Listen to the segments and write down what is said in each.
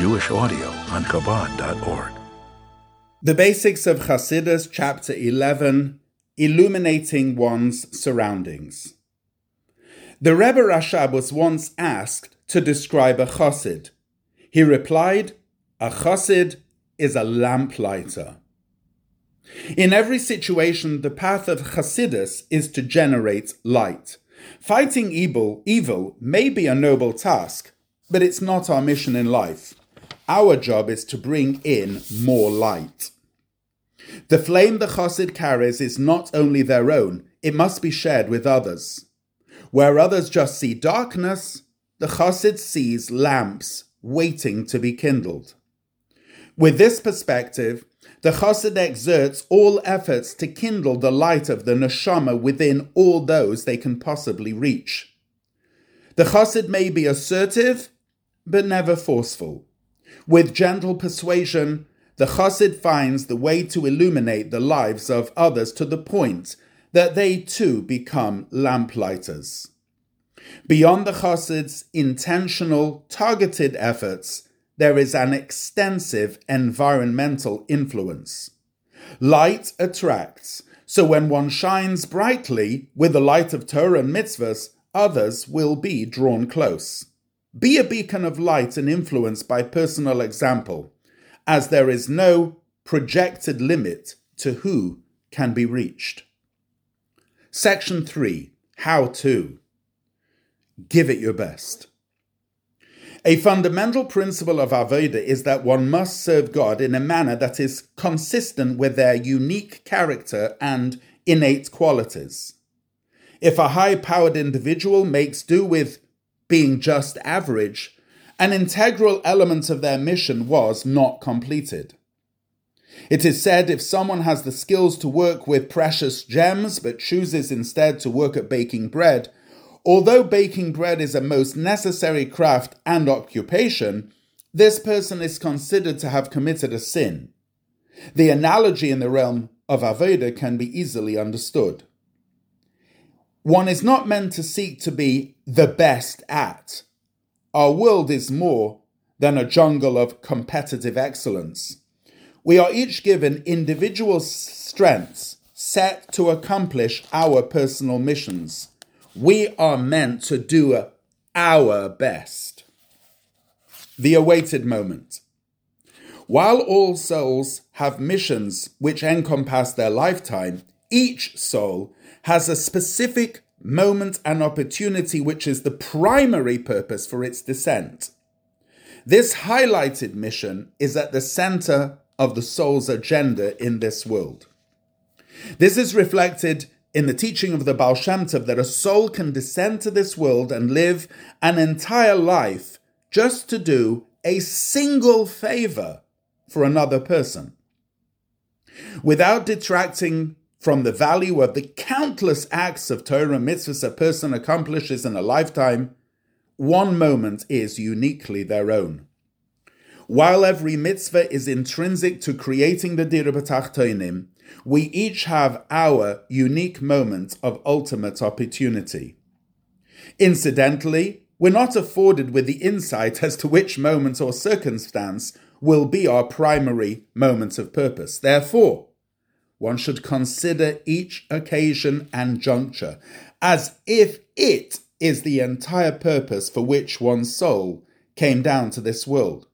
Jewish audio on Chabad.org. The Basics of Chassidus, Chapter 11 Illuminating One's Surroundings. The Rebbe Rashab was once asked to describe a chassid. He replied, A chassid is a lamplighter. In every situation, the path of Chassidus is to generate light. Fighting evil, evil may be a noble task, but it's not our mission in life. Our job is to bring in more light. The flame the chassid carries is not only their own, it must be shared with others. Where others just see darkness, the chassid sees lamps waiting to be kindled. With this perspective, the chassid exerts all efforts to kindle the light of the neshama within all those they can possibly reach. The chassid may be assertive, but never forceful. With gentle persuasion, the chassid finds the way to illuminate the lives of others to the point that they too become lamplighters. Beyond the chassid's intentional, targeted efforts, there is an extensive environmental influence. Light attracts, so when one shines brightly with the light of Torah and mitzvahs, others will be drawn close. Be a beacon of light and influence by personal example, as there is no projected limit to who can be reached. Section 3 How to Give it your best. A fundamental principle of Avodah is that one must serve God in a manner that is consistent with their unique character and innate qualities. If a high powered individual makes do with being just average, an integral element of their mission was not completed. It is said if someone has the skills to work with precious gems but chooses instead to work at baking bread, Although baking bread is a most necessary craft and occupation, this person is considered to have committed a sin. The analogy in the realm of Avodah can be easily understood. One is not meant to seek to be the best at. Our world is more than a jungle of competitive excellence. We are each given individual strengths set to accomplish our personal missions. We are meant to do our best. The awaited moment. While all souls have missions which encompass their lifetime, each soul has a specific moment and opportunity which is the primary purpose for its descent. This highlighted mission is at the center of the soul's agenda in this world. This is reflected in the teaching of the Baal Shem Tov that a soul can descend to this world and live an entire life just to do a single favor for another person. Without detracting from the value of the countless acts of Torah and mitzvahs a person accomplishes in a lifetime, one moment is uniquely their own. While every mitzvah is intrinsic to creating the Dira B'Tachtonim, we each have our unique moment of ultimate opportunity. Incidentally, we're not afforded with the insight as to which moment or circumstance will be our primary moment of purpose. Therefore, one should consider each occasion and juncture as if it is the entire purpose for which one's soul came down to this world.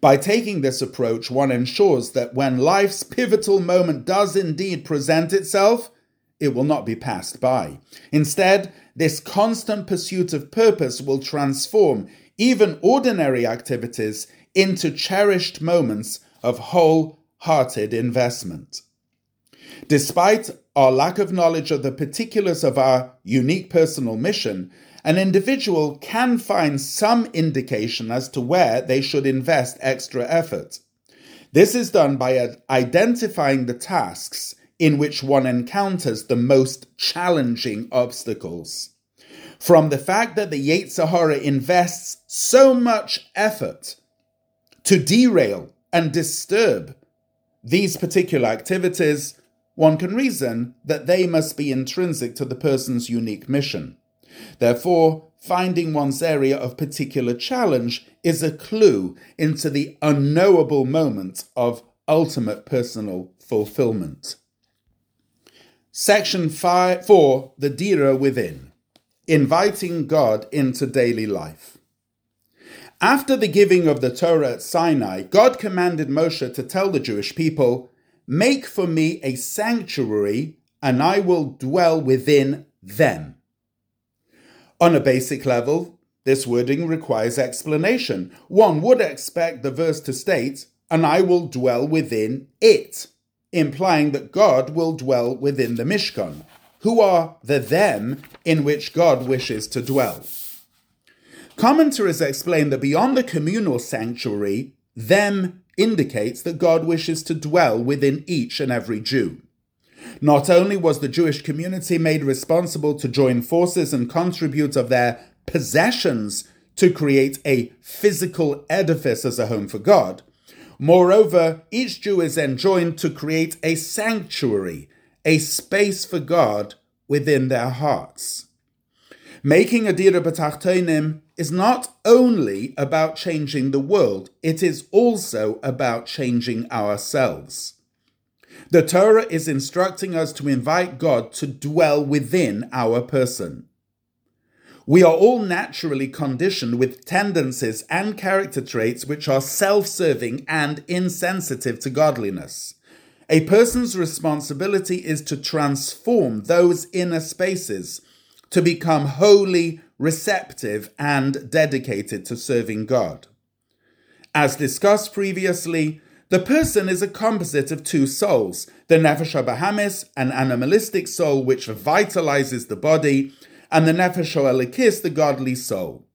By taking this approach, one ensures that when life's pivotal moment does indeed present itself, it will not be passed by. Instead, this constant pursuit of purpose will transform even ordinary activities into cherished moments of wholehearted investment. Despite our lack of knowledge of the particulars of our unique personal mission, an individual can find some indication as to where they should invest extra effort. This is done by identifying the tasks in which one encounters the most challenging obstacles. From the fact that the Yetzer Hara invests so much effort to derail and disturb these particular activities, one can reason that they must be intrinsic to the person's unique mission. Therefore, finding one's area of particular challenge is a clue into the unknowable moment of ultimate personal fulfillment. Section five, 4 The Dira Within Inviting God into Daily Life. After the giving of the Torah at Sinai, God commanded Moshe to tell the Jewish people, Make for me a sanctuary, and I will dwell within them. On a basic level, this wording requires explanation. One would expect the verse to state, and I will dwell within it, implying that God will dwell within the Mishkan. Who are the them in which God wishes to dwell? Commentaries explain that beyond the communal sanctuary, them indicates that God wishes to dwell within each and every Jew. Not only was the Jewish community made responsible to join forces and contribute of their possessions to create a physical edifice as a home for God, moreover, each Jew is enjoined to create a sanctuary, a space for God within their hearts. Making a Dira B'Tachtonim is not only about changing the world, it is also about changing ourselves. The Torah is instructing us to invite God to dwell within our person. We are all naturally conditioned with tendencies and character traits which are self serving and insensitive to godliness. A person's responsibility is to transform those inner spaces to become wholly receptive and dedicated to serving God. As discussed previously, the person is a composite of two souls the Nefesh Bahamis, an animalistic soul which vitalizes the body, and the Nefesh Elokis, the godly soul.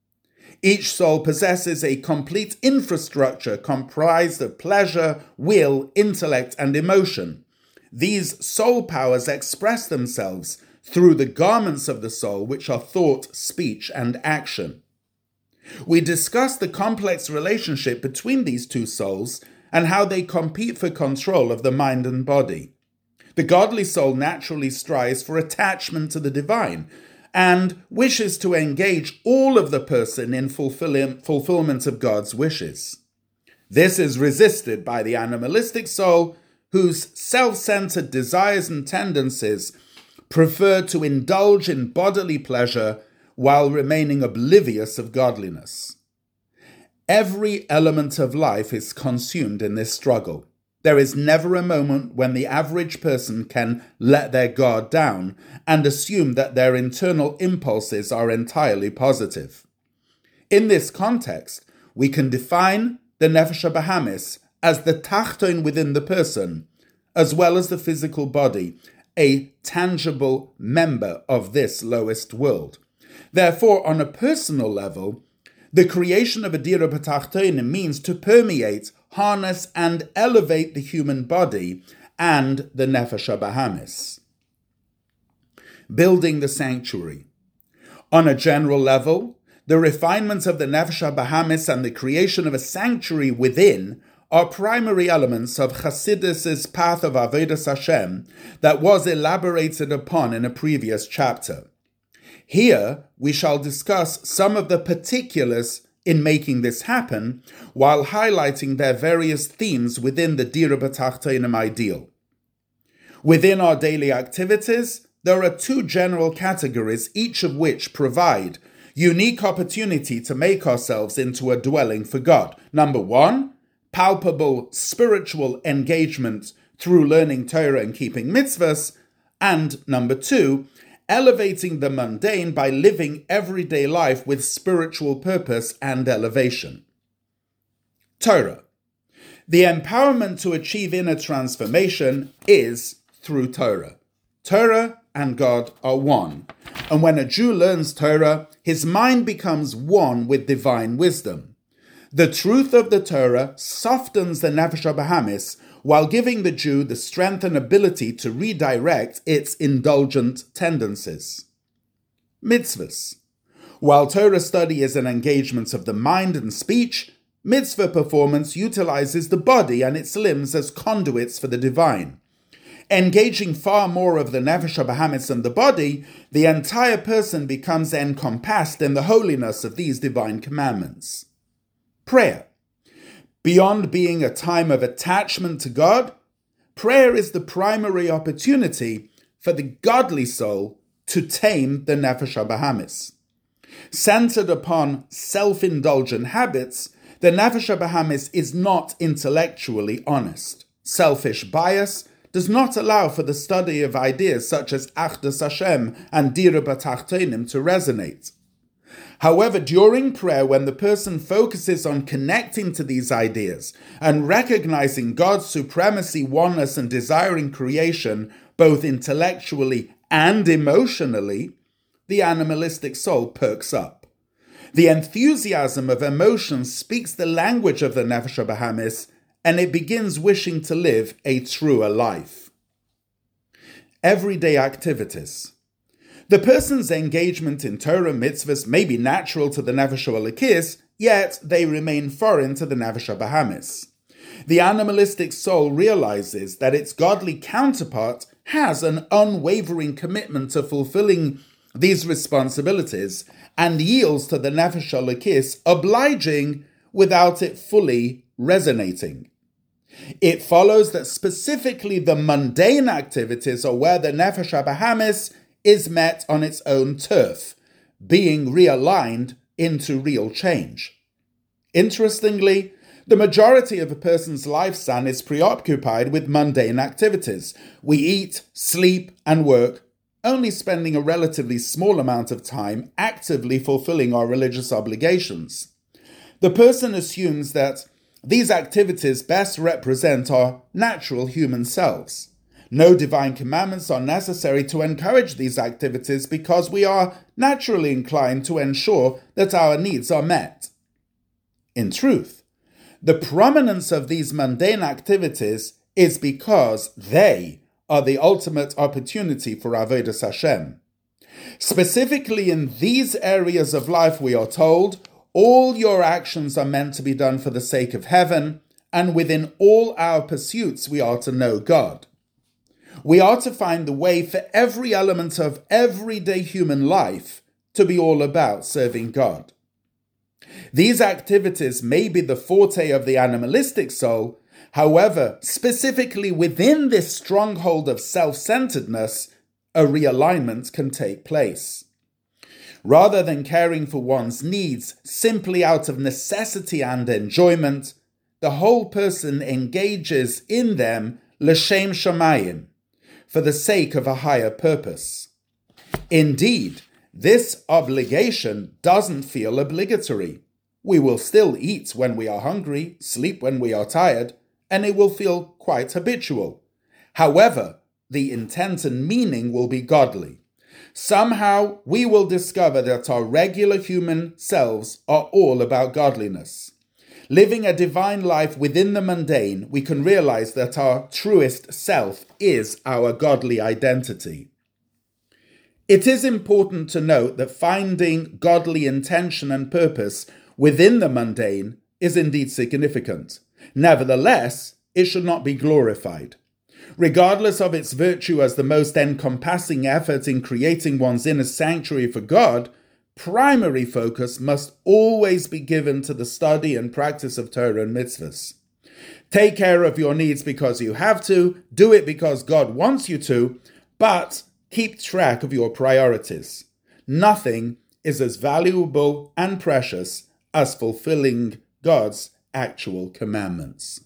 Each soul possesses a complete infrastructure comprised of pleasure, will, intellect, and emotion. These soul powers express themselves through the garments of the soul, which are thought, speech, and action. We discuss the complex relationship between these two souls and how they compete for control of the mind and body. The godly soul naturally strives for attachment to the divine and wishes to engage all of the person in fulfillment of God's wishes. This is resisted by the animalistic soul, whose self centered desires and tendencies prefer to indulge in bodily pleasure while remaining oblivious of godliness. Every element of life is consumed in this struggle. There is never a moment when the average person can let their guard down and assume that their internal impulses are entirely positive. In this context, we can define the Nefesh Bahamis as the tachton within the person, as well as the physical body, a tangible member of this lowest world. Therefore, on a personal level, the creation of a Dira means to permeate, harness, and elevate the human body and the Nefesh Bahamis. Building the sanctuary. On a general level, the refinements of the Nefesh Bahamis and the creation of a sanctuary within are primary elements of Chassidus' path of Avodas Hashem that was elaborated upon in a previous chapter. Here, we shall discuss some of the particulars in making this happen while highlighting their various themes within the Dira B'Tachtonim ideal. Within our daily activities, there are two general categories, each of which provide unique opportunity to make ourselves into a dwelling for God. Number one, palpable spiritual engagement through learning Torah and keeping mitzvahs. And number two, elevating the mundane by living everyday life with spiritual purpose and elevation. Torah. The empowerment to achieve inner transformation is through Torah. Torah and God are one. And when a Jew learns Torah, his mind becomes one with divine wisdom. The truth of the Torah softens the Nefesh Bahamis while giving the Jew the strength and ability to redirect its indulgent tendencies. Mitzvahs. While Torah study is an engagement of the mind and speech, mitzvah performance utilizes the body and its limbs as conduits for the divine. engaging far more of the Nefesh Bahamis than the body, the entire person becomes encompassed in the holiness of these divine commandments. Prayer. Beyond being a time of attachment to God, prayer is the primary opportunity for the godly soul to tame the Nefesh Bahamis. Centered upon self indulgent habits, the Nefesh Bahamis is not intellectually honest. Selfish bias does not allow for the study of ideas such as Achdus Hashem and Dira B'Tachtonim to resonate. However, during prayer, when the person focuses on connecting to these ideas and recognizing God's supremacy, oneness, and desiring creation, both intellectually and emotionally, the animalistic soul perks up. The enthusiasm of emotion speaks the language of the Nefesh Bahamis, and it begins wishing to live a truer life. Everyday activities. The person's engagement in Torah mitzvahs may be natural to the Nefesh Elokis, yet they remain foreign to the Nefesh Bahamis. The animalistic soul realizes that its godly counterpart has an unwavering commitment to fulfilling these responsibilities and yields to the Nefesh Elokis, obliging without it fully resonating. It follows that specifically the mundane activities are where the Nefesh Bahamis is met on its own turf, being realigned into real change. Interestingly, the majority of a person's lifespan is preoccupied with mundane activities. We eat, sleep, and work, only spending a relatively small amount of time actively fulfilling our religious obligations. The person assumes that these activities best represent our natural human selves. No divine commandments are necessary to encourage these activities because we are naturally inclined to ensure that our needs are met. In truth, the prominence of these mundane activities is because they are the ultimate opportunity for Avodah Hashem. Specifically in these areas of life, we are told, all your actions are meant to be done for the sake of heaven, and within all our pursuits, we are to know God. We are to find the way for every element of everyday human life to be all about serving God. These activities may be the forte of the animalistic soul, however, specifically within this stronghold of self centeredness, a realignment can take place. Rather than caring for one's needs simply out of necessity and enjoyment, the whole person engages in them l'shem shamayim, for the sake of a higher purpose. Indeed, this obligation doesn't feel obligatory. We will still eat when we are hungry, sleep when we are tired, and it will feel quite habitual. However, the intent and meaning will be godly. Somehow we will discover that our regular human selves are all about godliness. Living a divine life within the mundane, we can realize that our truest self is our godly identity. It is important to note that finding godly intention and purpose within the mundane is indeed significant. Nevertheless, it should not be glorified. Regardless of its virtue as the most encompassing effort in creating one's inner sanctuary for God, primary focus must always be given to the study and practice of Torah and mitzvahs. Take care of your needs because you have to, do it because God wants you to, but keep track of your priorities. Nothing is as valuable and precious as fulfilling God's actual commandments.